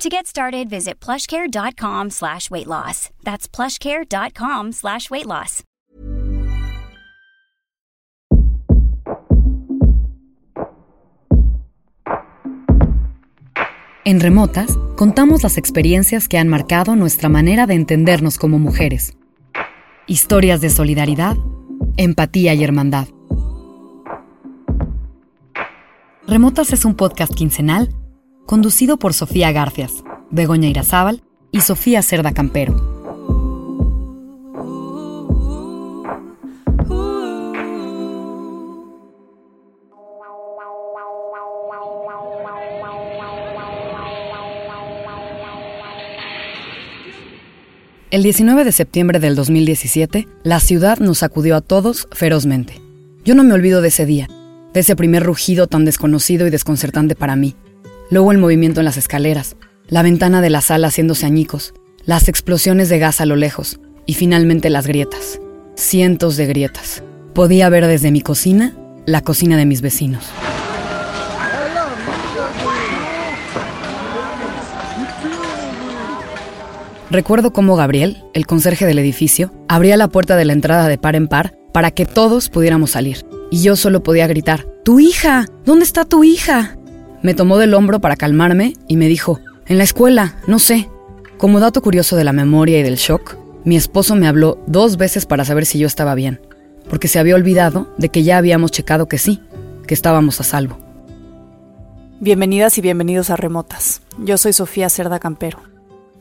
To get started, visit plushcare.com slash weight loss. That's plushcare.com slash weight loss. En Remotas, contamos las experiencias que han marcado nuestra manera de entendernos como mujeres. Historias de solidaridad, empatía y hermandad. Remotas es un podcast quincenal conducido por Sofía Garcias, Begoña Irazábal y Sofía Cerda Campero. El 19 de septiembre del 2017, la ciudad nos sacudió a todos ferozmente. Yo no me olvido de ese día, de ese primer rugido tan desconocido y desconcertante para mí. Luego el movimiento en las escaleras, la ventana de la sala haciéndose añicos, las explosiones de gas a lo lejos y finalmente las grietas. Cientos de grietas. Podía ver desde mi cocina la cocina de mis vecinos. Recuerdo cómo Gabriel, el conserje del edificio, abría la puerta de la entrada de par en par para que todos pudiéramos salir. Y yo solo podía gritar, ¡Tu hija! ¿Dónde está tu hija? Me tomó del hombro para calmarme y me dijo, en la escuela, no sé. Como dato curioso de la memoria y del shock, mi esposo me habló dos veces para saber si yo estaba bien, porque se había olvidado de que ya habíamos checado que sí, que estábamos a salvo. Bienvenidas y bienvenidos a Remotas. Yo soy Sofía Cerda Campero.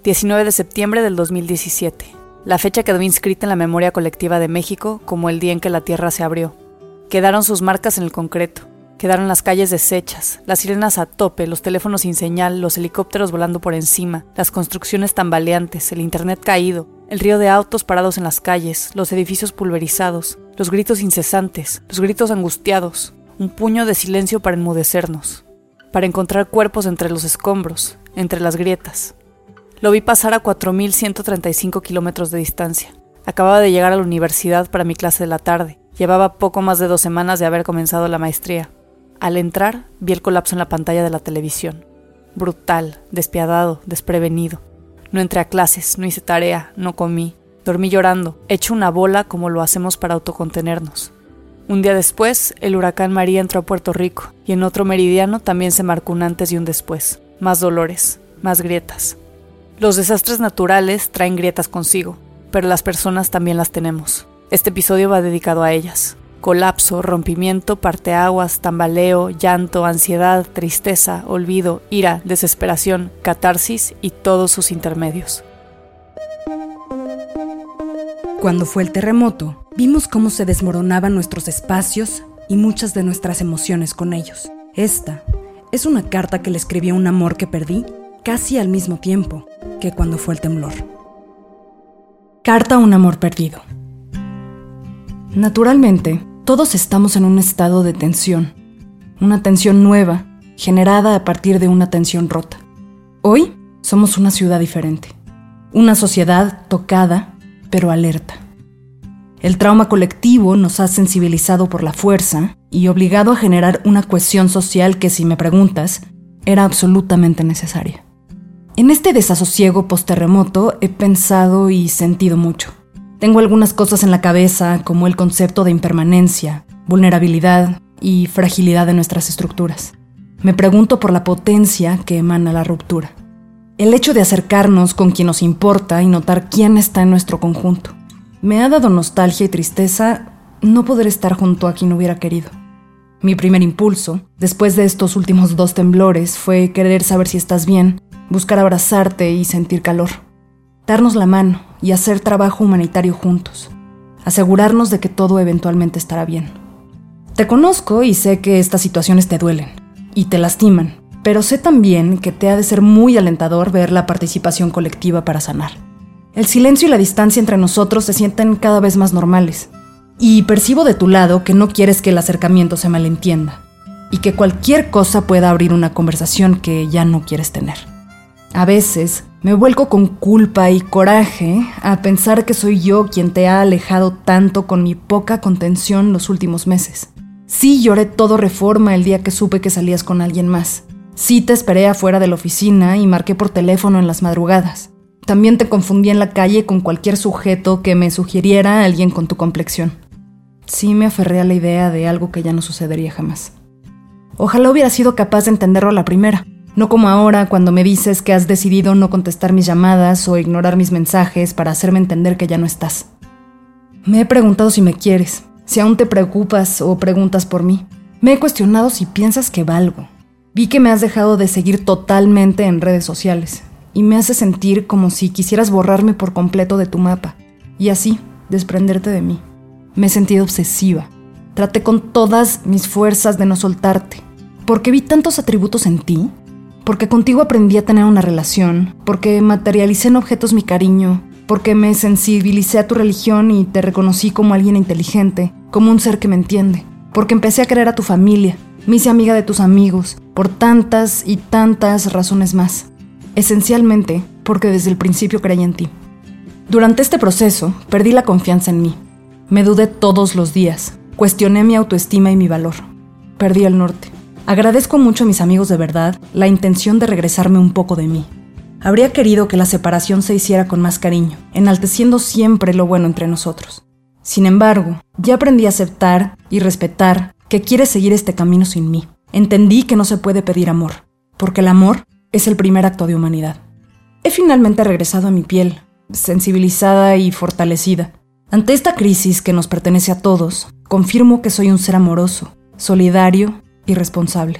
19 de septiembre del 2017. La fecha quedó inscrita en la memoria colectiva de México como el día en que la Tierra se abrió. Quedaron sus marcas en el concreto. Quedaron las calles deshechas, las sirenas a tope, los teléfonos sin señal, los helicópteros volando por encima, las construcciones tambaleantes, el internet caído, el río de autos parados en las calles, los edificios pulverizados, los gritos incesantes, los gritos angustiados, un puño de silencio para enmudecernos, para encontrar cuerpos entre los escombros, entre las grietas. Lo vi pasar a 4.135 kilómetros de distancia. Acababa de llegar a la universidad para mi clase de la tarde. Llevaba poco más de dos semanas de haber comenzado la maestría. Al entrar, vi el colapso en la pantalla de la televisión. Brutal, despiadado, desprevenido. No entré a clases, no hice tarea, no comí. Dormí llorando, hecho una bola como lo hacemos para autocontenernos. Un día después, el huracán María entró a Puerto Rico y en otro meridiano también se marcó un antes y un después. Más dolores, más grietas, los desastres naturales traen grietas consigo, pero las personas también las tenemos. Este episodio va dedicado a ellas. Colapso, rompimiento, parteaguas, tambaleo, llanto, ansiedad, tristeza, olvido, ira, desesperación, catarsis y todos sus intermedios. Cuando fue el terremoto, vimos cómo se desmoronaban nuestros espacios y muchas de nuestras emociones con ellos. Esta es una carta que le escribí a un amor que perdí casi al mismo tiempo que cuando fue el temblor. Carta a un amor perdido. Naturalmente, todos estamos en un estado de tensión, una tensión nueva, generada a partir de una tensión rota. Hoy somos una ciudad diferente, una sociedad tocada, pero alerta. El trauma colectivo nos ha sensibilizado por la fuerza y obligado a generar una cohesión social que, si me preguntas, era absolutamente necesaria. En este desasosiego post-terremoto he pensado y sentido mucho. Tengo algunas cosas en la cabeza, como el concepto de impermanencia, vulnerabilidad y fragilidad de nuestras estructuras. Me pregunto por la potencia que emana la ruptura. El hecho de acercarnos con quien nos importa y notar quién está en nuestro conjunto. Me ha dado nostalgia y tristeza no poder estar junto a quien hubiera querido. Mi primer impulso, después de estos últimos dos temblores, fue querer saber si estás bien buscar abrazarte y sentir calor, darnos la mano y hacer trabajo humanitario juntos, asegurarnos de que todo eventualmente estará bien. Te conozco y sé que estas situaciones te duelen y te lastiman, pero sé también que te ha de ser muy alentador ver la participación colectiva para sanar. El silencio y la distancia entre nosotros se sienten cada vez más normales. Y percibo de tu lado que no quieres que el acercamiento se malentienda y que cualquier cosa pueda abrir una conversación que ya no quieres tener. A veces me vuelco con culpa y coraje a pensar que soy yo quien te ha alejado tanto con mi poca contención los últimos meses. Sí lloré todo reforma el día que supe que salías con alguien más. Sí te esperé afuera de la oficina y marqué por teléfono en las madrugadas. También te confundí en la calle con cualquier sujeto que me sugiriera alguien con tu complexión. Sí me aferré a la idea de algo que ya no sucedería jamás. Ojalá hubiera sido capaz de entenderlo a la primera, no como ahora cuando me dices que has decidido no contestar mis llamadas o ignorar mis mensajes para hacerme entender que ya no estás. Me he preguntado si me quieres, si aún te preocupas o preguntas por mí. Me he cuestionado si piensas que valgo. Vi que me has dejado de seguir totalmente en redes sociales y me hace sentir como si quisieras borrarme por completo de tu mapa y así desprenderte de mí. Me he sentido obsesiva. Traté con todas mis fuerzas de no soltarte, porque vi tantos atributos en ti, porque contigo aprendí a tener una relación, porque materialicé en objetos mi cariño, porque me sensibilicé a tu religión y te reconocí como alguien inteligente, como un ser que me entiende, porque empecé a querer a tu familia, me hice amiga de tus amigos, por tantas y tantas razones más. Esencialmente porque desde el principio creí en ti. Durante este proceso perdí la confianza en mí. Me dudé todos los días, cuestioné mi autoestima y mi valor. Perdí el norte. Agradezco mucho a mis amigos de verdad la intención de regresarme un poco de mí. Habría querido que la separación se hiciera con más cariño, enalteciendo siempre lo bueno entre nosotros. Sin embargo, ya aprendí a aceptar y respetar que quieres seguir este camino sin mí. Entendí que no se puede pedir amor, porque el amor es el primer acto de humanidad. He finalmente regresado a mi piel, sensibilizada y fortalecida. Ante esta crisis que nos pertenece a todos, confirmo que soy un ser amoroso, solidario y responsable.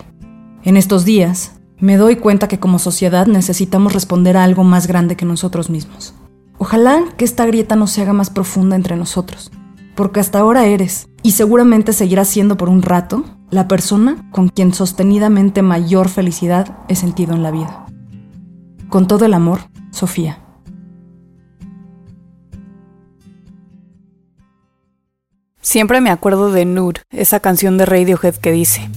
En estos días, me doy cuenta que como sociedad necesitamos responder a algo más grande que nosotros mismos. Ojalá que esta grieta no se haga más profunda entre nosotros, porque hasta ahora eres, y seguramente seguirás siendo por un rato, la persona con quien sostenidamente mayor felicidad he sentido en la vida. Con todo el amor, Sofía. Siempre me acuerdo de Nude, esa canción de Radiohead que dice,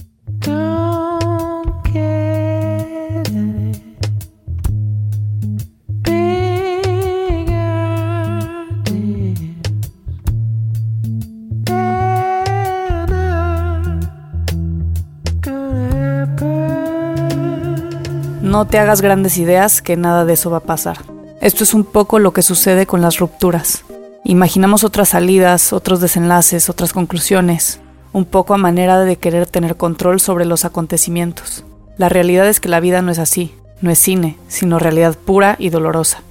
No te hagas grandes ideas que nada de eso va a pasar. Esto es un poco lo que sucede con las rupturas. Imaginamos otras salidas, otros desenlaces, otras conclusiones, un poco a manera de querer tener control sobre los acontecimientos. La realidad es que la vida no es así, no es cine, sino realidad pura y dolorosa.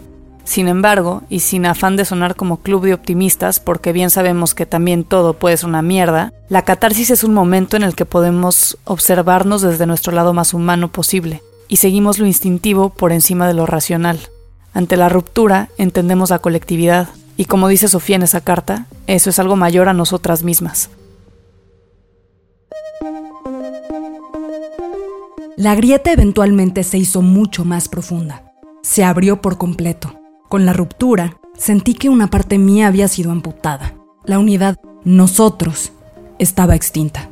Sin embargo, y sin afán de sonar como club de optimistas, porque bien sabemos que también todo puede ser una mierda, la catarsis es un momento en el que podemos observarnos desde nuestro lado más humano posible, y seguimos lo instintivo por encima de lo racional. Ante la ruptura entendemos la colectividad, y como dice Sofía en esa carta, eso es algo mayor a nosotras mismas. La grieta eventualmente se hizo mucho más profunda. Se abrió por completo. Con la ruptura, sentí que una parte mía había sido amputada. La unidad nosotros estaba extinta.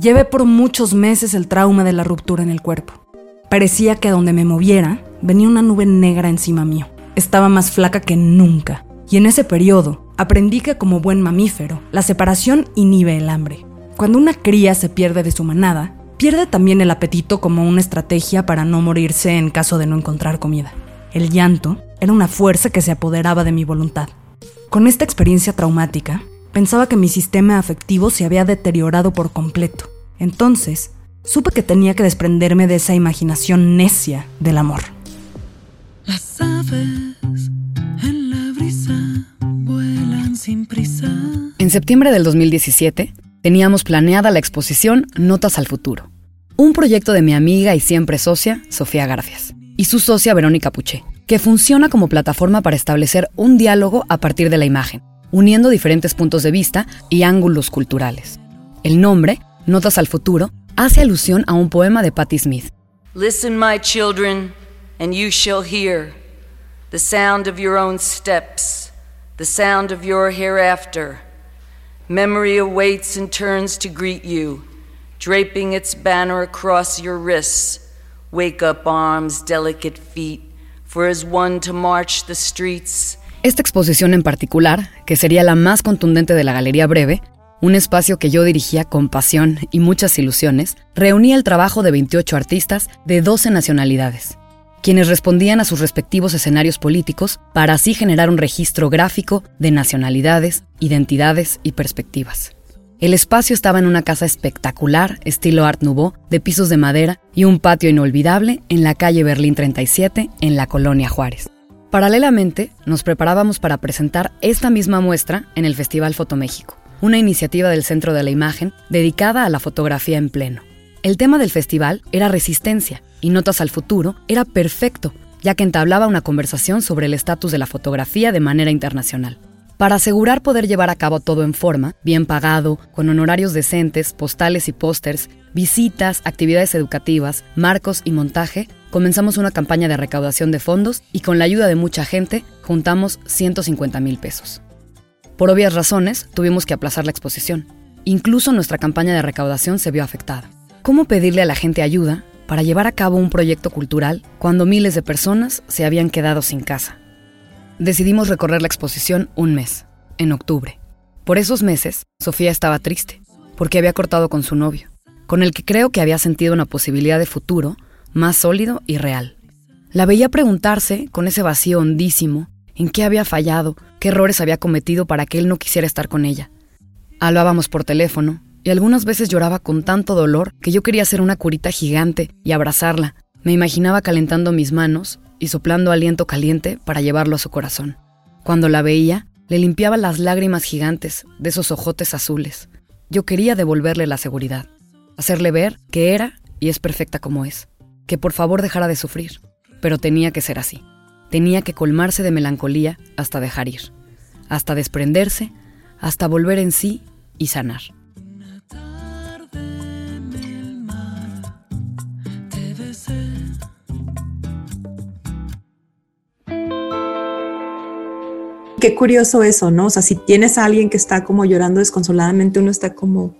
Llevé por muchos meses el trauma de la ruptura en el cuerpo. Parecía que a donde me moviera venía una nube negra encima mío. Estaba más flaca que nunca. Y en ese periodo aprendí que como buen mamífero, la separación inhibe el hambre. Cuando una cría se pierde de su manada, pierde también el apetito como una estrategia para no morirse en caso de no encontrar comida. El llanto era una fuerza que se apoderaba de mi voluntad. Con esta experiencia traumática, pensaba que mi sistema afectivo se había deteriorado por completo. Entonces, supe que tenía que desprenderme de esa imaginación necia del amor. Las aves en la brisa vuelan sin prisa. En septiembre del 2017, teníamos planeada la exposición Notas al Futuro, un proyecto de mi amiga y siempre socia, Sofía Garfias, y su socia Verónica Puché, que funciona como plataforma para establecer un diálogo a partir de la imagen, uniendo diferentes puntos de vista y ángulos culturales. El nombre, Notas al Futuro, hace alusión a un poema de Patti Smith. Listen, my children, and you shall hear. the sound of your own steps, the sound of your hereafter. Memory awaits and turns to greet you, draping its banner across your wrists. Wake up, arms, delicate feet, for as one to march the streets. Esta exposición en particular, que sería la más contundente de la Galería Breve, un espacio que yo dirigía con pasión y muchas ilusiones, reunía el trabajo de 28 artistas de 12 nacionalidades, quienes respondían a sus respectivos escenarios políticos para así generar un registro gráfico de nacionalidades, identidades y perspectivas. El espacio estaba en una casa espectacular, estilo Art Nouveau, de pisos de madera y un patio inolvidable en la calle Berlín 37, en la colonia Juárez. Paralelamente, nos preparábamos para presentar esta misma muestra en el Festival Fotoméxico una iniciativa del Centro de la Imagen dedicada a la fotografía en pleno. El tema del festival era resistencia y Notas al Futuro era perfecto, ya que entablaba una conversación sobre el estatus de la fotografía de manera internacional. Para asegurar poder llevar a cabo todo en forma, bien pagado, con honorarios decentes, postales y pósters, visitas, actividades educativas, marcos y montaje, comenzamos una campaña de recaudación de fondos y con la ayuda de mucha gente juntamos 150 mil pesos. Por obvias razones, tuvimos que aplazar la exposición. Incluso nuestra campaña de recaudación se vio afectada. ¿Cómo pedirle a la gente ayuda para llevar a cabo un proyecto cultural cuando miles de personas se habían quedado sin casa? Decidimos recorrer la exposición un mes, en octubre. Por esos meses, Sofía estaba triste, porque había cortado con su novio, con el que creo que había sentido una posibilidad de futuro más sólido y real. La veía preguntarse, con ese vacío hondísimo, en qué había fallado, qué errores había cometido para que él no quisiera estar con ella. Hablábamos por teléfono, y algunas veces lloraba con tanto dolor que yo quería hacer una curita gigante y abrazarla. Me imaginaba calentando mis manos y soplando aliento caliente para llevarlo a su corazón. Cuando la veía, le limpiaba las lágrimas gigantes de esos ojotes azules. Yo quería devolverle la seguridad, hacerle ver que era y es perfecta como es, que por favor dejara de sufrir, pero tenía que ser así. Tenía que colmarse de melancolía hasta dejar ir, hasta desprenderse, hasta volver en sí y sanar. Qué curioso eso, ¿no? O sea, si tienes a alguien que está como llorando desconsoladamente, uno está como,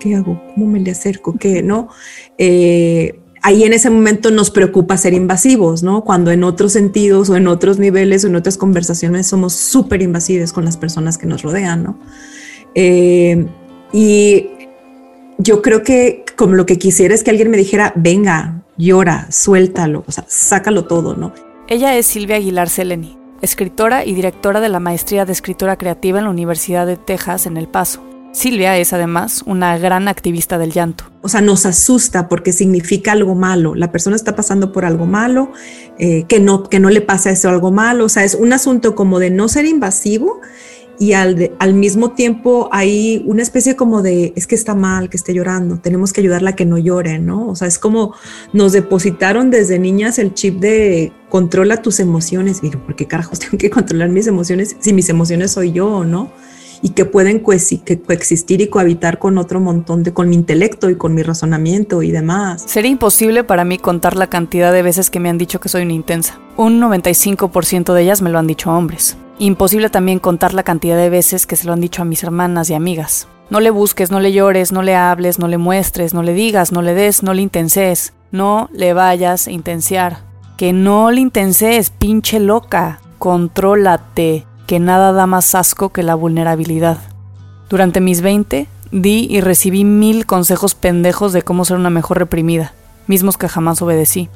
¿qué hago? ¿Cómo me le acerco? ¿Qué? ¿No? Eh, ahí en ese momento nos preocupa ser invasivos, ¿no? Cuando en otros sentidos o en otros niveles o en otras conversaciones somos súper invasivos con las personas que nos rodean, ¿no? Eh, y yo creo que como lo que quisiera es que alguien me dijera, venga, llora, suéltalo, o sea, sácalo todo, ¿no? Ella es Silvia Aguilar Seleni, escritora y directora de la Maestría de Escritura Creativa en la Universidad de Texas en El Paso. Silvia es además una gran activista del llanto. O sea, nos asusta porque significa algo malo. La persona está pasando por algo malo, eh, que, no, que no le pasa eso algo malo. O sea, es un asunto como de no ser invasivo y al, al mismo tiempo hay una especie como de, es que está mal, que esté llorando, tenemos que ayudarla a que no llore, ¿no? O sea, es como nos depositaron desde niñas el chip de controla tus emociones. ¿por qué carajos tengo que controlar mis emociones si mis emociones soy yo, ¿no? Y que pueden coexistir y cohabitar con otro montón de, con mi intelecto y con mi razonamiento y demás. Sería imposible para mí contar la cantidad de veces que me han dicho que soy una intensa. Un 95% de ellas me lo han dicho hombres. Imposible también contar la cantidad de veces que se lo han dicho a mis hermanas y amigas. No le busques, no le llores, no le hables, no le muestres, no le digas, no le des, no le intenses. No le vayas a intensiar. Que no le intenses, pinche loca. Contrólate que nada da más asco que la vulnerabilidad. Durante mis 20 di y recibí mil consejos pendejos de cómo ser una mejor reprimida, mismos que jamás obedecí.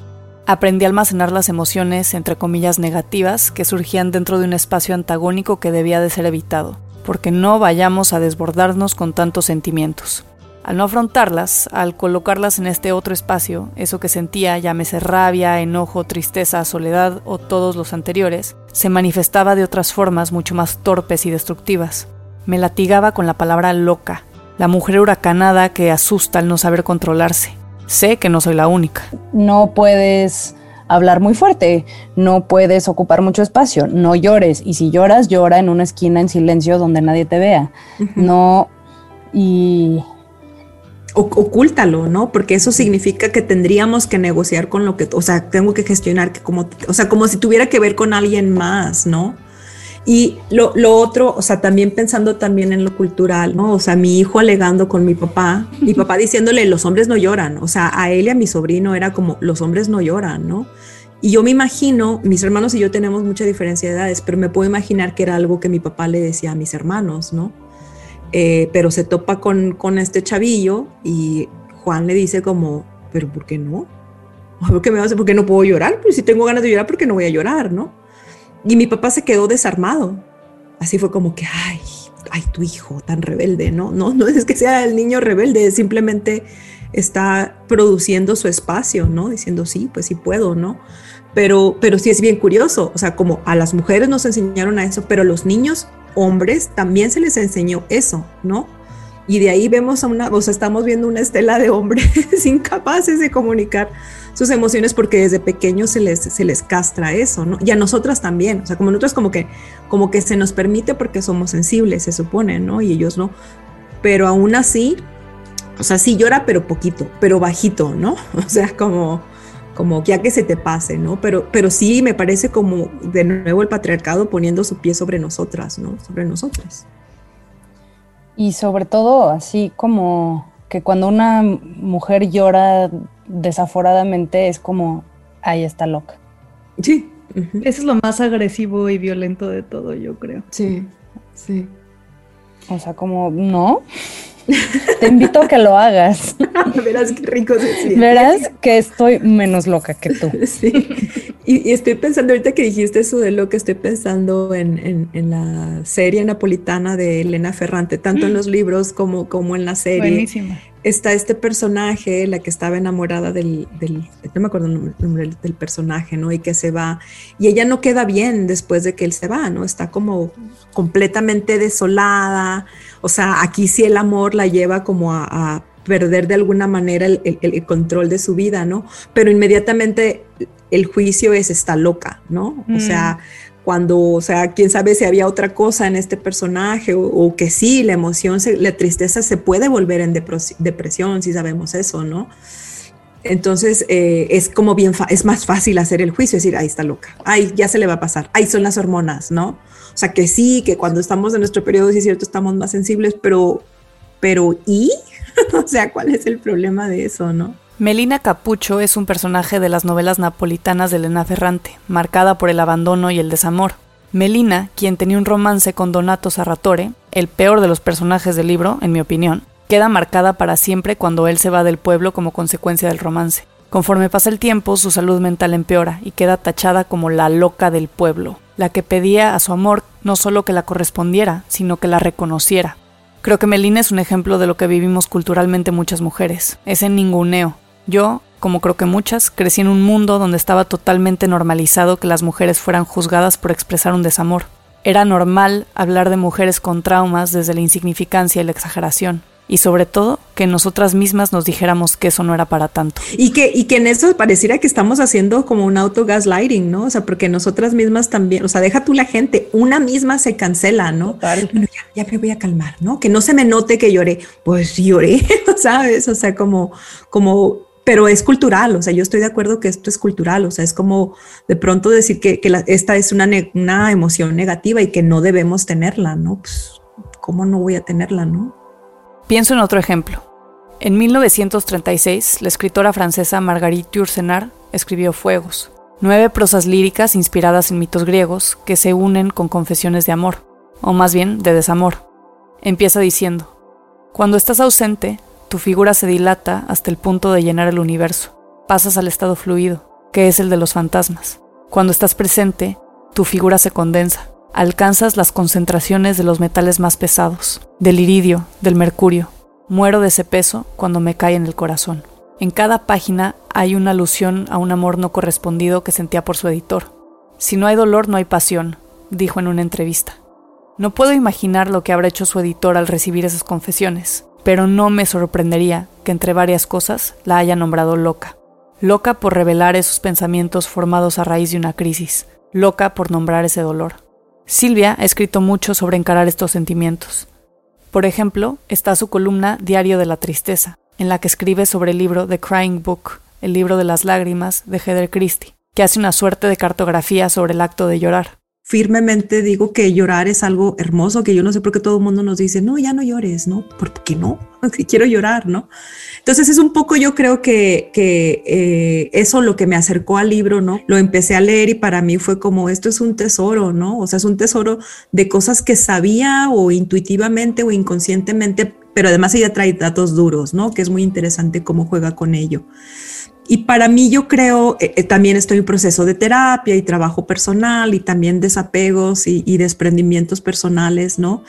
Aprendí a almacenar las emociones, entre comillas, negativas que surgían dentro de un espacio antagónico que debía de ser evitado, porque no vayamos a desbordarnos con tantos sentimientos. Al no afrontarlas, al colocarlas en este otro espacio, eso que sentía, llámese rabia, enojo, tristeza, soledad o todos los anteriores, se manifestaba de otras formas mucho más torpes y destructivas. Me latigaba con la palabra loca, la mujer huracanada que asusta al no saber controlarse. Sé que no soy la única. No puedes hablar muy fuerte, no puedes ocupar mucho espacio, no llores y si lloras, llora en una esquina en silencio donde nadie te vea. No y ocúltalo, ¿no? Porque eso significa que tendríamos que negociar con lo que, o sea, tengo que gestionar que como, o sea, como si tuviera que ver con alguien más, ¿no? Y lo, lo, otro, o sea, también pensando también en lo cultural, ¿no? O sea, mi hijo alegando con mi papá, mi papá diciéndole, los hombres no lloran, o sea, a él y a mi sobrino era como, los hombres no lloran, ¿no? Y yo me imagino, mis hermanos y yo tenemos mucha diferencia de edades, pero me puedo imaginar que era algo que mi papá le decía a mis hermanos, ¿no? Eh, pero se topa con, con este chavillo y Juan le dice como, pero ¿por qué no? ¿Por qué me hace? ¿Por qué no puedo llorar? Pues si tengo ganas de llorar, ¿por qué no voy a llorar, no? Y mi papá se quedó desarmado. Así fue como que, ay, ay, tu hijo tan rebelde, ¿no? No, no es que sea el niño rebelde, simplemente está produciendo su espacio, ¿no? Diciendo, sí, pues sí puedo, ¿no? Pero, pero sí es bien curioso, o sea, como a las mujeres nos enseñaron a eso, pero a los niños hombres también se les enseñó eso, ¿no? Y de ahí vemos a una, o sea, estamos viendo una estela de hombres incapaces de comunicar sus emociones porque desde pequeños se les, se les castra eso, ¿no? Y a nosotras también, o sea, como nosotros como que, como que se nos permite porque somos sensibles, se supone, ¿no? Y ellos no. Pero aún así, o sea, sí llora, pero poquito, pero bajito, ¿no? O sea, como, como ya que se te pase, ¿no? Pero, pero sí me parece como de nuevo el patriarcado poniendo su pie sobre nosotras, ¿no? Sobre nosotras. Y sobre todo, así como que cuando una mujer llora desaforadamente es como, ahí está loca. Sí. Eso es lo más agresivo y violento de todo, yo creo. Sí, sí. O sea, como, no. Te invito a que lo hagas. Verás qué rico se Verás que estoy menos loca que tú. Sí. Y, estoy pensando, ahorita que dijiste eso de lo que estoy pensando en, la serie napolitana de Elena Ferrante, tanto en los libros como, como en la serie. Buenísima. Está este personaje, la que estaba enamorada del, no me acuerdo el nombre del personaje, ¿no? Y que se va, y ella no queda bien después de que él se va, ¿no? Está como completamente desolada, o sea, aquí sí el amor la lleva como a, perder de alguna manera el, control de su vida, ¿no? Pero inmediatamente el juicio es está loca, ¿no? O sea, mm. Cuando, o sea, quién sabe si había otra cosa en este personaje o, que sí, la emoción, la tristeza se puede volver en depresión, si sabemos eso, ¿no? Entonces eh, es como bien, es más fácil hacer el juicio, decir, ahí está loca, ay, ya se le va a pasar, ahí son las hormonas, ¿no? O sea, que sí, que cuando estamos en nuestro periodo, sí es cierto, estamos más sensibles, pero, pero ¿y? o sea, ¿cuál es el problema de eso, no? Melina Capucho es un personaje de las novelas napolitanas de Elena Ferrante, marcada por el abandono y el desamor. Melina, quien tenía un romance con Donato Sarratore, el peor de los personajes del libro, en mi opinión, queda marcada para siempre cuando él se va del pueblo como consecuencia del romance. Conforme pasa el tiempo, su salud mental empeora y queda tachada como la loca del pueblo, la que pedía a su amor no solo que la correspondiera, sino que la reconociera. Creo que Melina es un ejemplo de lo que vivimos culturalmente muchas mujeres, ese ninguneo. Yo, como creo que muchas, crecí en un mundo donde estaba totalmente normalizado que las mujeres fueran juzgadas por expresar un desamor. Era normal hablar de mujeres con traumas desde la insignificancia y la exageración y sobre todo que nosotras mismas nos dijéramos que eso no era para tanto. Y que, y que en eso pareciera que estamos haciendo como un auto gaslighting, ¿no? O sea, porque nosotras mismas también, o sea, deja tú la gente, una misma se cancela, ¿no? Bueno, ya, ya me voy a calmar, ¿no? Que no se me note que lloré, pues lloré, ¿sabes? O sea, como, como pero es cultural, o sea, yo estoy de acuerdo que esto es cultural, o sea, es como de pronto decir que, esta es una, una emoción negativa y que no debemos tenerla, ¿no? Pues, ¿cómo no voy a tenerla, no? Pienso en otro ejemplo. En 1936, la escritora francesa Marguerite Yourcenar escribió Fuegos, nueve prosas líricas inspiradas en mitos griegos que se unen con confesiones de amor, o más bien de desamor. Empieza diciendo, Cuando estás ausente, tu figura se dilata hasta el punto de llenar el universo, pasas al estado fluido, que es el de los fantasmas. Cuando estás presente, tu figura se condensa, alcanzas las concentraciones de los metales más pesados, del iridio, del mercurio. Muero de ese peso cuando me cae en el corazón. En cada página hay una alusión a un amor no correspondido que sentía por su editor. Si no hay dolor, no hay pasión, dijo en una entrevista. No puedo imaginar lo que habrá hecho su editor al recibir esas confesiones, pero no me sorprendería que entre varias cosas la haya nombrado loca. Loca por revelar esos pensamientos formados a raíz de una crisis, loca por nombrar ese dolor. Silvia ha escrito mucho sobre encarar estos sentimientos. Por ejemplo, está su columna Diario de la Tristeza, en la que escribe sobre el libro The Crying Book, el libro de las lágrimas de Heather Christie, que hace una suerte de cartografía sobre el acto de llorar firmemente digo que llorar es algo hermoso, que yo no sé por qué todo el mundo nos dice, no, ya no llores, ¿no? ¿Por qué no? Quiero llorar, ¿no? Entonces es un poco yo creo que, que eh, eso lo que me acercó al libro, ¿no? Lo empecé a leer y para mí fue como, esto es un tesoro, ¿no? O sea, es un tesoro de cosas que sabía o intuitivamente o inconscientemente, pero además ella trae datos duros, ¿no? Que es muy interesante cómo juega con ello. Y para mí yo creo, eh, eh, también estoy en proceso de terapia y trabajo personal y también desapegos y, desprendimientos personales, ¿no?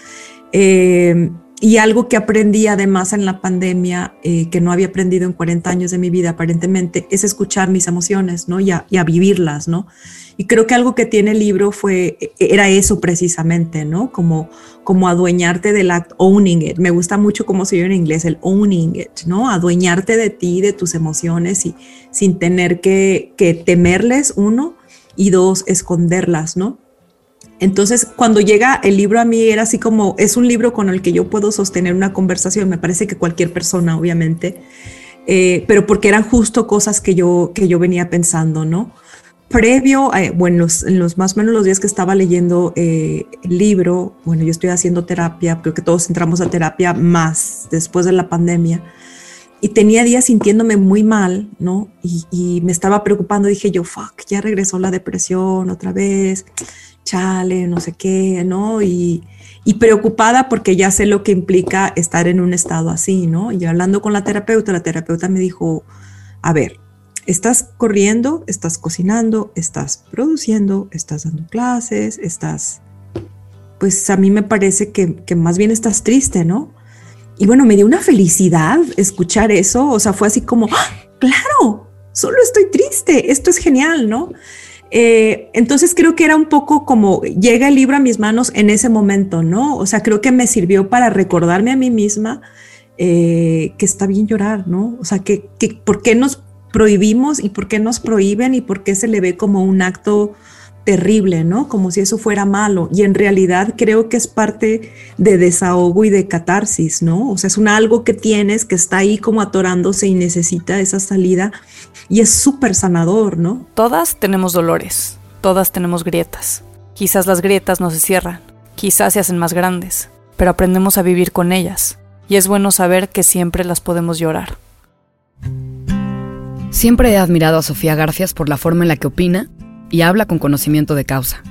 Eh, y algo que aprendí además en la pandemia, que no había aprendido en 40 años de mi vida aparentemente, es escuchar mis emociones, ¿no? Y a, vivirlas, ¿no? Y creo que algo que tiene el libro fue, era eso precisamente, ¿no? Como, como adueñarte del acto, owning it. Me gusta mucho cómo se oye en inglés el owning it, ¿no? Adueñarte de ti, de tus emociones y sin tener que, que temerles, uno, y dos, esconderlas, ¿no? Entonces, cuando llega el libro a mí era así como, es un libro con el que yo puedo sostener una conversación, me parece que cualquier persona, obviamente, eh, pero porque eran justo cosas que yo, que yo venía pensando, ¿no? previo, bueno, en los más o menos los días que estaba leyendo eh, el libro, bueno, yo estoy haciendo terapia, creo que todos entramos a terapia más después de la pandemia, y tenía días sintiéndome muy mal, ¿no? Y, me estaba preocupando, dije yo, fuck, ya regresó la depresión otra vez, chale, no sé qué, ¿no? Y, y preocupada porque ya sé lo que implica estar en un estado así, ¿no? Y hablando con la terapeuta, la terapeuta me dijo, a ver, estás corriendo, estás cocinando, estás produciendo, estás dando clases, estás, pues a mí me parece que, más bien estás triste, ¿no? Y bueno, me dio una felicidad escuchar eso, o sea, fue así como, ¡Ah, claro, solo estoy triste, esto es genial, ¿no? Eh, entonces creo que era un poco como llega el libro a mis manos en ese momento, ¿no? O sea, creo que me sirvió para recordarme a mí misma eh, que está bien llorar, ¿no? O sea, que, que por qué nos prohibimos y por qué nos prohíben y por qué se le ve como un acto terrible, ¿no? Como si eso fuera malo. Y en realidad creo que es parte de desahogo y de catarsis, ¿no? O sea, es un algo que tienes que está ahí como atorándose y necesita esa salida y es súper sanador, ¿no? Todas tenemos dolores, todas tenemos grietas. Quizás las grietas no se cierran, quizás se hacen más grandes, pero aprendemos a vivir con ellas. Y es bueno saber que siempre las podemos llorar. Siempre he admirado a Sofía Garcias por la forma en la que opina y habla con conocimiento de causa.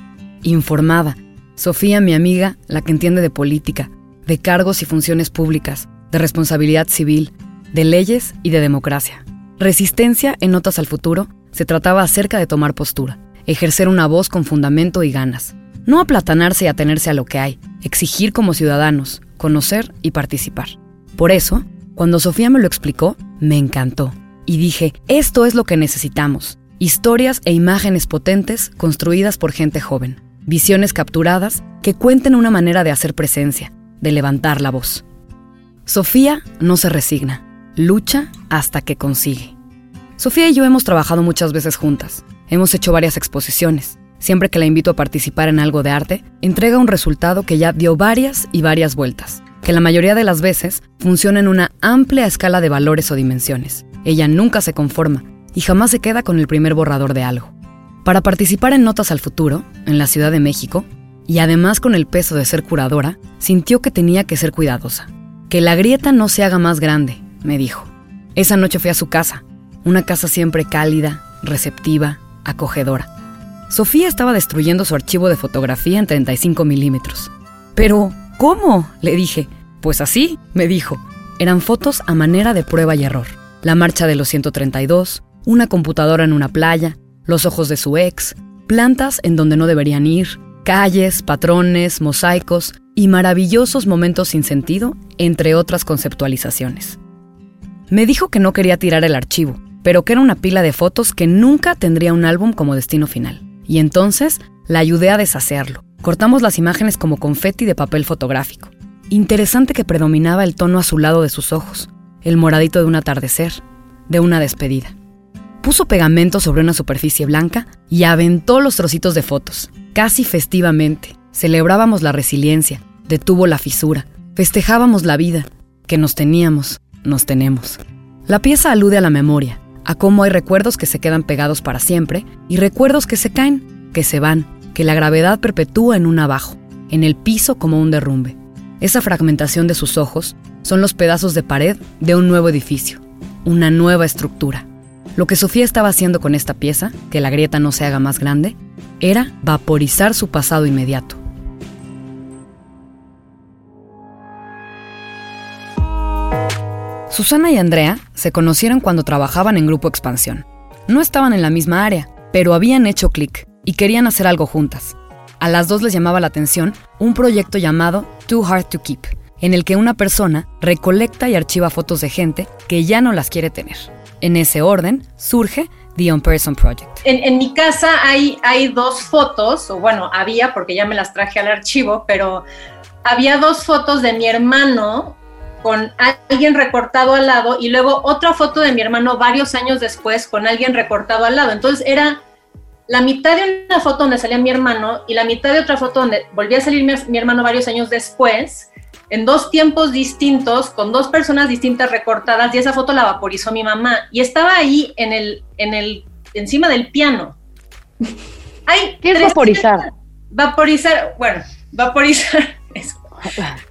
Informada. Sofía, mi amiga, la que entiende de política, de cargos y funciones públicas, de responsabilidad civil, de leyes y de democracia. Resistencia en Notas al Futuro se trataba acerca de tomar postura, ejercer una voz con fundamento y ganas. No aplatanarse y atenerse a lo que hay, exigir como ciudadanos, conocer y participar. Por eso, cuando Sofía me lo explicó, me encantó y dije, esto es lo que necesitamos. Historias e imágenes potentes construidas por gente joven. Visiones capturadas que cuenten una manera de hacer presencia, de levantar la voz. Sofía no se resigna, lucha hasta que consigue. Sofía y yo hemos trabajado muchas veces juntas. Hemos hecho varias exposiciones. Siempre que la invito a participar en algo de arte, entrega un resultado que ya dio varias y varias vueltas, que la mayoría de las veces funciona en una amplia escala de valores o dimensiones. Ella nunca se conforma y jamás se queda con el primer borrador de algo. Para participar en Notas al Futuro, en la Ciudad de México, y además con el peso de ser curadora, sintió que tenía que ser cuidadosa. Que la grieta no se haga más grande, me dijo. Esa noche fui a su casa, una casa siempre cálida, receptiva, acogedora. Sofía estaba destruyendo su archivo de fotografía en 35 milímetros. Pero, ¿cómo? le dije. Pues así, me dijo. Eran fotos a manera de prueba y error la marcha de los 132, una computadora en una playa, los ojos de su ex, plantas en donde no deberían ir, calles, patrones, mosaicos y maravillosos momentos sin sentido, entre otras conceptualizaciones. Me dijo que no quería tirar el archivo, pero que era una pila de fotos que nunca tendría un álbum como destino final. Y entonces la ayudé a deshacerlo. Cortamos las imágenes como confeti de papel fotográfico. Interesante que predominaba el tono azulado de sus ojos, el moradito de un atardecer, de una despedida. Puso pegamento sobre una superficie blanca y aventó los trocitos de fotos, casi festivamente. Celebrábamos la resiliencia, detuvo la fisura, festejábamos la vida, que nos teníamos, nos tenemos. La pieza alude a la memoria, a cómo hay recuerdos que se quedan pegados para siempre y recuerdos que se caen, que se van, que la gravedad perpetúa en un abajo, en el piso como un derrumbe. Esa fragmentación de sus ojos son los pedazos de pared de un nuevo edificio, una nueva estructura. Lo que Sofía estaba haciendo con esta pieza, que la grieta no se haga más grande, era vaporizar su pasado inmediato. Susana y Andrea se conocieron cuando trabajaban en Grupo Expansión. No estaban en la misma área, pero habían hecho clic y querían hacer algo juntas. A las dos les llamaba la atención un proyecto llamado Too Hard to Keep, en el que una persona recolecta y archiva fotos de gente que ya no las quiere tener. En ese orden surge The On Person Project. En, mi casa hay, hay dos fotos, o bueno, había porque ya me las traje al archivo, pero había dos fotos de mi hermano con alguien recortado al lado y luego otra foto de mi hermano varios años después con alguien recortado al lado. Entonces era la mitad de una foto donde salía mi hermano y la mitad de otra foto donde volvía a salir mi, hermano varios años después, en dos tiempos distintos, con dos personas distintas recortadas y esa foto la vaporizó mi mamá y estaba ahí en el, en el, encima del piano. ¿Qué es vaporizar? Vaporizar, bueno, vaporizar es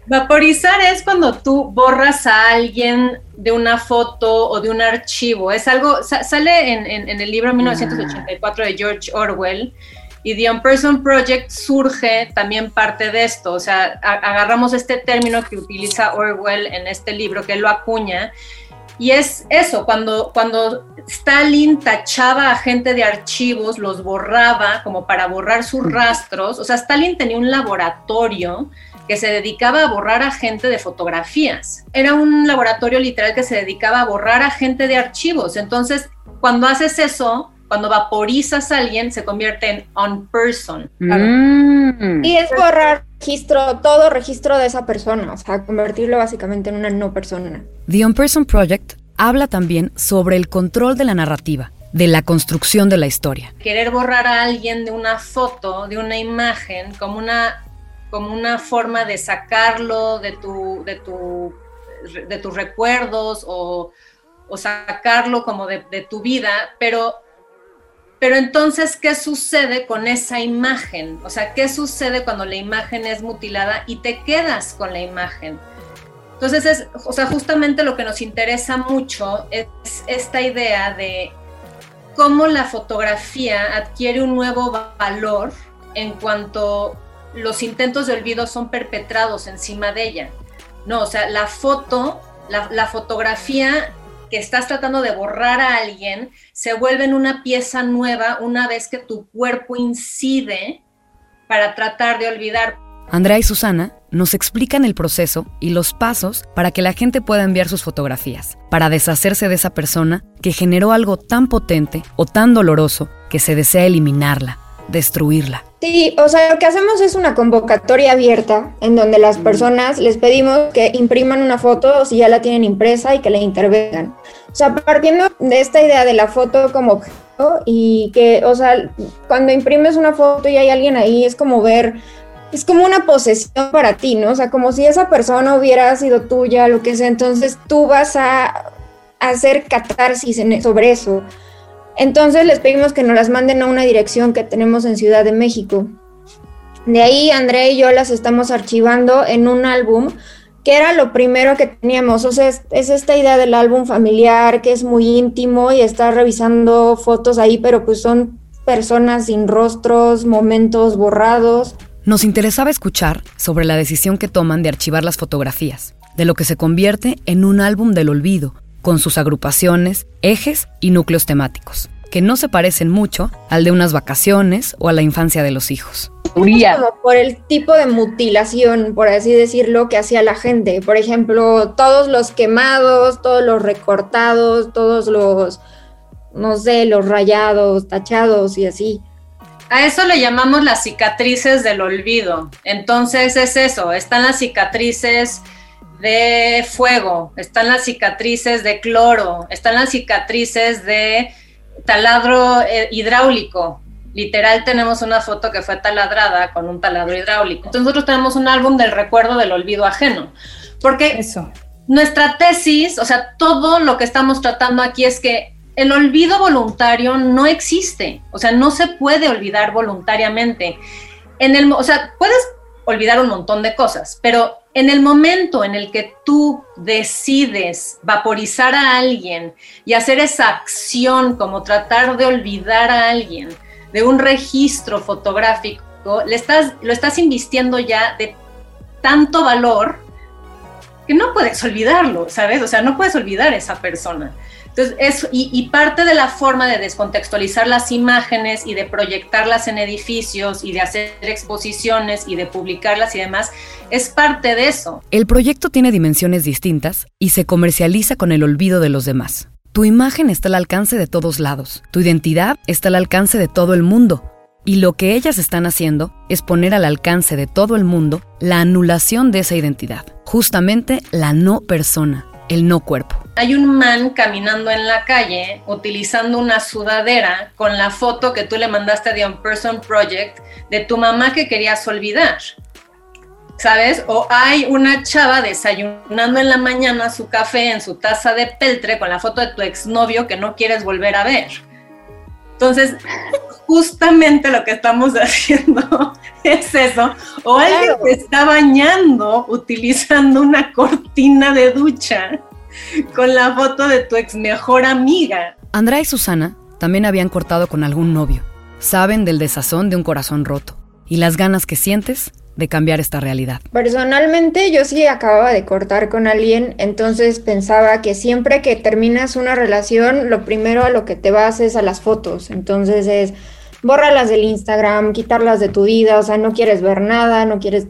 Vaporizar es cuando tú borras a alguien de una foto o de un archivo. Es algo, sale en, el libro 1984 de George Orwell y The On-Person Project surge también parte de esto. O sea, agarramos este término que utiliza Orwell en este libro, que él lo acuña, y es eso, cuando, cuando Stalin tachaba a gente de archivos, los borraba como para borrar sus rastros. O sea, Stalin tenía un laboratorio que se dedicaba a borrar a gente de fotografías. Era un laboratorio literal que se dedicaba a borrar a gente de archivos. Entonces, cuando haces eso, cuando vaporizas a alguien, se convierte en on person. Mm. Y es borrar registro, todo registro de esa persona, o sea, convertirlo básicamente en una no persona. The On Person Project habla también sobre el control de la narrativa de la construcción de la historia. Querer borrar a alguien de una foto, de una imagen, como una como una forma de sacarlo de, tu, de, tu, de tus recuerdos o, sacarlo como de, tu vida, pero, pero entonces, ¿qué sucede con esa imagen? O sea, ¿qué sucede cuando la imagen es mutilada y te quedas con la imagen? Entonces, es, o sea, justamente lo que nos interesa mucho es esta idea de cómo la fotografía adquiere un nuevo valor en cuanto los intentos de olvido son perpetrados encima de ella. No, o sea, la foto, la, fotografía que estás tratando de borrar a alguien se vuelve en una pieza nueva una vez que tu cuerpo incide para tratar de olvidar. Andrea y Susana nos explican el proceso y los pasos para que la gente pueda enviar sus fotografías, para deshacerse de esa persona que generó algo tan potente o tan doloroso que se desea eliminarla, destruirla. Sí, o sea, lo que hacemos es una convocatoria abierta en donde las personas les pedimos que impriman una foto si ya la tienen impresa y que la intervengan. O sea, partiendo de esta idea de la foto como objeto y que, o sea, cuando imprimes una foto y hay alguien ahí, es como ver, es como una posesión para ti, ¿no? O sea, como si esa persona hubiera sido tuya, lo que sea, entonces tú vas a hacer catarsis sobre eso. Entonces les pedimos que nos las manden a una dirección que tenemos en Ciudad de México. De ahí Andrea y yo las estamos archivando en un álbum que era lo primero que teníamos. O sea, es, esta idea del álbum familiar que es muy íntimo y está revisando fotos ahí, pero pues son personas sin rostros, momentos borrados. Nos interesaba escuchar sobre la decisión que toman de archivar las fotografías, de lo que se convierte en un álbum del olvido, con sus agrupaciones, ejes y núcleos temáticos, que no se parecen mucho al de unas vacaciones o a la infancia de los hijos. Como por el tipo de mutilación, por así decirlo, que hacía la gente. Por ejemplo, todos los quemados, todos los recortados, todos los, no sé, los rayados, tachados y así. A eso le llamamos las cicatrices del olvido. Entonces es eso, están las cicatrices de fuego, están las cicatrices de cloro, están las cicatrices de taladro eh, hidráulico. Literal tenemos una foto que fue taladrada con un taladro hidráulico. Entonces nosotros tenemos un álbum del recuerdo del olvido ajeno. Porque Eso. nuestra tesis, o sea, todo lo que estamos tratando aquí es que el olvido voluntario no existe, o sea, no se puede olvidar voluntariamente. En el, o sea, puedes olvidar un montón de cosas, pero en el momento en el que tú decides vaporizar a alguien y hacer esa acción como tratar de olvidar a alguien de un registro fotográfico, le estás, lo estás invistiendo ya de tanto valor que no puedes olvidarlo, ¿sabes? O sea, no puedes olvidar a esa persona. Entonces, es, y, parte de la forma de descontextualizar las imágenes y de proyectarlas en edificios y de hacer exposiciones y de publicarlas y demás, es parte de eso. El proyecto tiene dimensiones distintas y se comercializa con el olvido de los demás. Tu imagen está al alcance de todos lados, tu identidad está al alcance de todo el mundo. Y lo que ellas están haciendo es poner al alcance de todo el mundo la anulación de esa identidad, justamente la no persona, el no cuerpo. Hay un man caminando en la calle utilizando una sudadera con la foto que tú le mandaste The On Person Project de tu mamá que querías olvidar. ¿Sabes? O hay una chava desayunando en la mañana su café en su taza de peltre con la foto de tu exnovio que no quieres volver a ver. Entonces, justamente lo que estamos haciendo es eso. O alguien que está bañando utilizando una cortina de ducha con la foto de tu ex mejor amiga. Andrea y Susana también habían cortado con algún novio. Saben del desazón de un corazón roto y las ganas que sientes de cambiar esta realidad. Personalmente yo sí acababa de cortar con alguien, entonces pensaba que siempre que terminas una relación, lo primero a lo que te vas es a las fotos. Entonces es bórralas del Instagram, quitarlas de tu vida, o sea, no quieres ver nada, no quieres,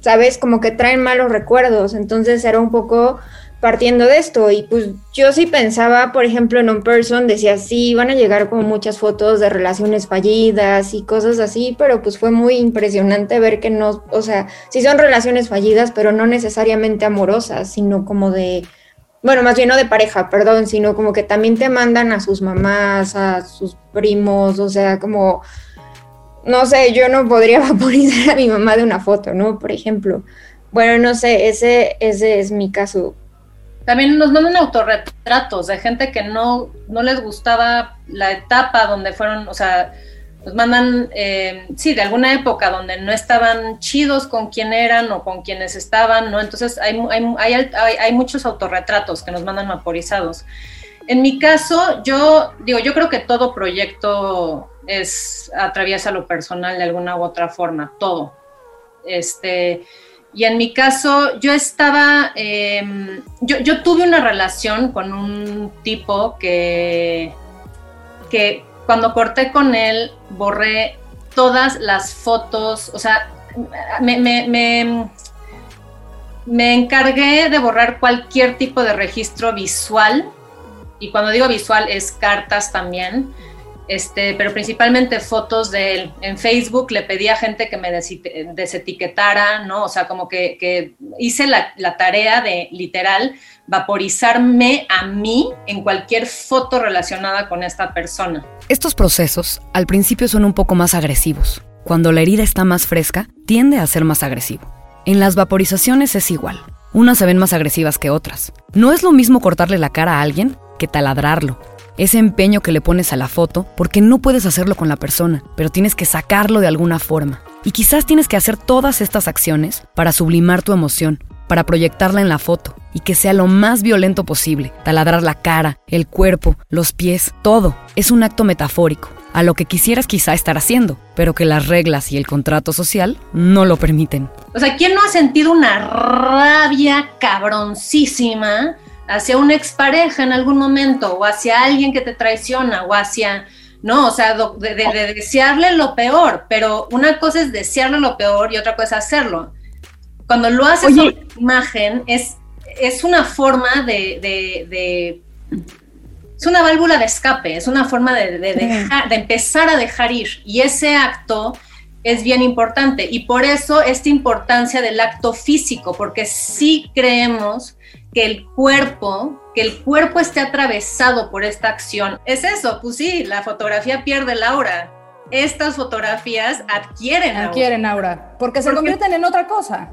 sabes, como que traen malos recuerdos. Entonces era un poco partiendo de esto. Y pues yo sí pensaba, por ejemplo, en un person, decía, sí, van a llegar como muchas fotos de relaciones fallidas y cosas así, pero pues fue muy impresionante ver que no, o sea, sí son relaciones fallidas, pero no necesariamente amorosas, sino como de, bueno, más bien no de pareja, perdón, sino como que también te mandan a sus mamás, a sus primos, o sea, como, no sé, yo no podría vaporizar a mi mamá de una foto, ¿no? Por ejemplo. Bueno, no sé, ese, ese es mi caso también nos mandan autorretratos de gente que no, no les gustaba la etapa donde fueron, o sea, nos mandan, eh, sí, de alguna época donde no estaban chidos con quién eran o con quienes estaban, ¿no? Entonces hay, hay, hay, muchos autorretratos que nos mandan vaporizados. En mi caso, yo digo, yo creo que todo proyecto es atraviesa lo personal de alguna u otra forma, todo. Este, y en mi caso, yo estaba, em, yo, tuve una relación con un tipo que, que cuando corté con él, borré todas las fotos, o sea, me, me, me encargué de borrar cualquier tipo de registro visual, y cuando digo visual es cartas también, este, pero principalmente fotos de él. En Facebook le pedí a gente que me desetiquetara, ¿no? O sea, como que, hice la, la, tarea de literal vaporizarme a mí en cualquier foto relacionada con esta persona. Estos procesos al principio son un poco más agresivos. Cuando la herida está más fresca, tiende a ser más agresivo. En las vaporizaciones es igual. Unas se ven más agresivas que otras. No es lo mismo cortarle la cara a alguien que taladrarlo ese empeño que le pones a la foto, porque no puedes hacerlo con la persona, pero tienes que sacarlo de alguna forma. Y quizás tienes que hacer todas estas acciones para sublimar tu emoción, para proyectarla en la foto y que sea lo más violento posible. Taladrar la cara, el cuerpo, los pies, todo. Es un acto metafórico, a lo que quisieras quizá estar haciendo, pero que las reglas y el contrato social no lo permiten. O sea, ¿quién no ha sentido una rabia cabroncísima hacia una expareja en algún momento o hacia alguien que te traiciona o hacia, no, o sea, de, desearle lo peor, pero una cosa es desearle lo peor y otra cosa es hacerlo. Cuando lo haces con imagen es, es una forma de, de, es una válvula de escape, es una forma de, de empezar a dejar ir. Y ese acto es bien importante. Y por eso esta importancia del acto físico, porque sí creemos que el cuerpo, que el cuerpo esté atravesado por esta acción. Es eso, pues sí, la fotografía pierde la aura. Estas fotografías adquieren Adquieren aura, porque se convierten en otra cosa.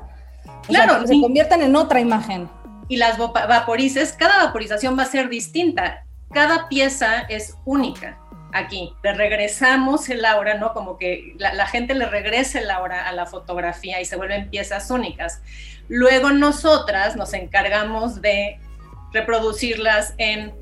claro. se convierten en otra imagen. y las vaporices, cada vaporización va a ser distinta. Cada pieza es única aquí. Le regresamos el aura, ¿no? Como que la, gente le regresa el aura a la fotografía y se vuelven piezas únicas. Luego nosotras nos encargamos de reproducirlas en,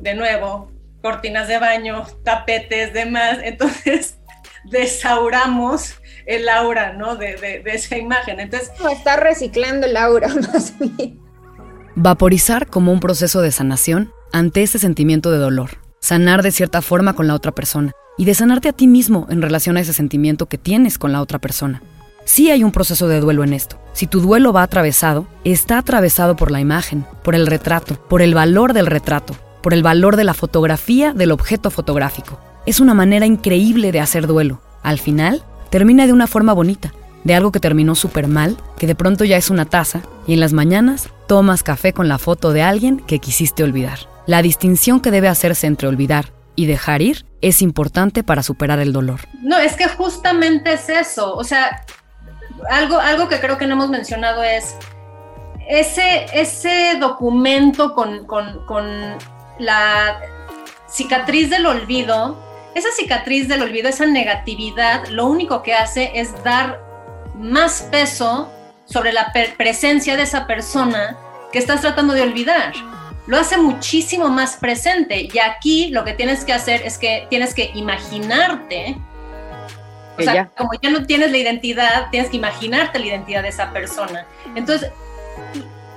de nuevo, cortinas de baño, tapetes, demás. Entonces, desauramos el aura, ¿no? De, esa imagen. Entonces. está reciclando el aura, más bien. Vaporizar como un proceso de sanación ante ese sentimiento de dolor. Sanar de cierta forma con la otra persona. Y de sanarte a ti mismo en relación a ese sentimiento que tienes con la otra persona. Sí hay un proceso de duelo en esto. Si tu duelo va atravesado, está atravesado por la imagen, por el retrato, por el valor del retrato, por el valor de la fotografía del objeto fotográfico. Es una manera increíble de hacer duelo. Al final, termina de una forma bonita, de algo que terminó súper mal, que de pronto ya es una taza, y en las mañanas tomas café con la foto de alguien que quisiste olvidar. La distinción que debe hacerse entre olvidar y dejar ir es importante para superar el dolor. No, es que justamente es eso. O sea, algo, algo que creo que no hemos mencionado es ese, ese documento con, con la cicatriz del olvido esa cicatriz del olvido, esa negatividad, lo único que hace es dar más peso sobre la presencia de esa persona que estás tratando de olvidar. Lo hace muchísimo más presente. Y aquí lo que tienes que hacer es que tienes que imaginarte. O sea, como ya no tienes la identidad, tienes que imaginarte la identidad de esa persona. Entonces,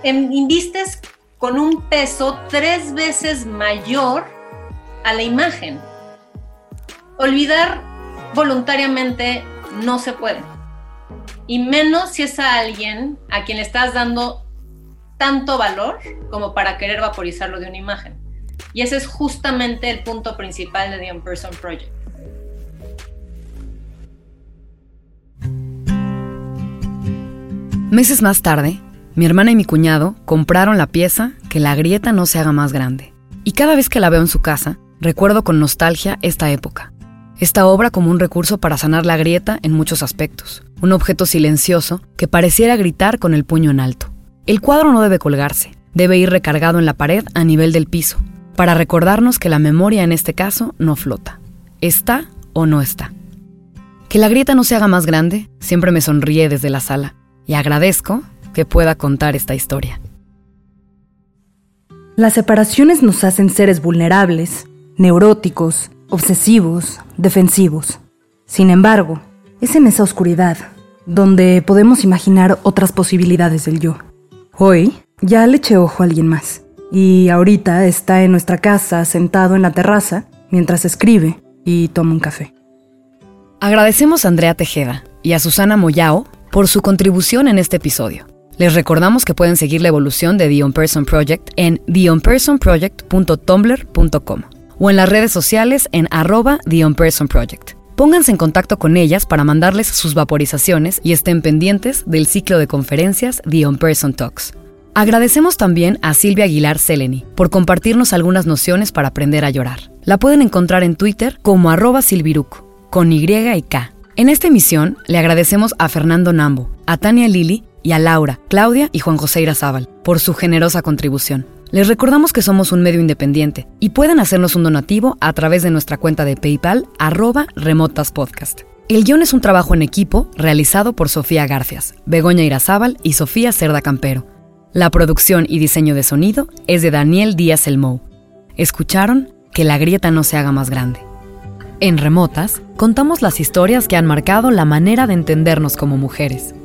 invistes con un peso tres veces mayor a la imagen. Olvidar voluntariamente no se puede. Y menos si es a alguien a quien le estás dando tanto valor como para querer vaporizarlo de una imagen. Y ese es justamente el punto principal de The On-Person Project. Meses más tarde, mi hermana y mi cuñado compraron la pieza Que la grieta no se haga más grande. Y cada vez que la veo en su casa, recuerdo con nostalgia esta época esta obra como un recurso para sanar la grieta en muchos aspectos, un objeto silencioso que pareciera gritar con el puño en alto. El cuadro no debe colgarse, debe ir recargado en la pared a nivel del piso, para recordarnos que la memoria en este caso no flota, está o no está. Que la grieta no se haga más grande siempre me sonríe desde la sala y agradezco que pueda contar esta historia. Las separaciones nos hacen seres vulnerables, neuróticos, obsesivos, defensivos. Sin embargo, es en esa oscuridad donde podemos imaginar otras posibilidades del yo. Hoy ya le eché ojo a alguien más y ahorita está en nuestra casa sentado en la terraza mientras escribe y toma un café. Agradecemos a Andrea Tejeda y a Susana Moyao por su contribución en este episodio. Les recordamos que pueden seguir la evolución de The On Person Project en theonpersonproject.tumblr.com o en las redes sociales en arroba The. Pónganse en contacto con ellas para mandarles sus vaporizaciones y estén pendientes del ciclo de conferencias The On Person Talks. Agradecemos también a Silvia Aguilar Seleni por compartirnos algunas nociones para aprender a llorar. La pueden encontrar en Twitter como arroba con Y y K. En esta emisión le agradecemos a Fernando Nambo, a Tania Lili y a Laura, Claudia y Juan José Irazábal por su generosa contribución. Les recordamos que somos un medio independiente y pueden hacernos un donativo a través de nuestra cuenta de PayPal arroba remotaspodcast. El guion es un trabajo en equipo realizado por Sofía Garfias, Begoña Irazábal y Sofía Cerda Campero. La producción y diseño de sonido es de Daniel Díaz Elmou. Escucharon Que la grieta no se haga más grande. En Remotas contamos las historias que han marcado la manera de entendernos como mujeres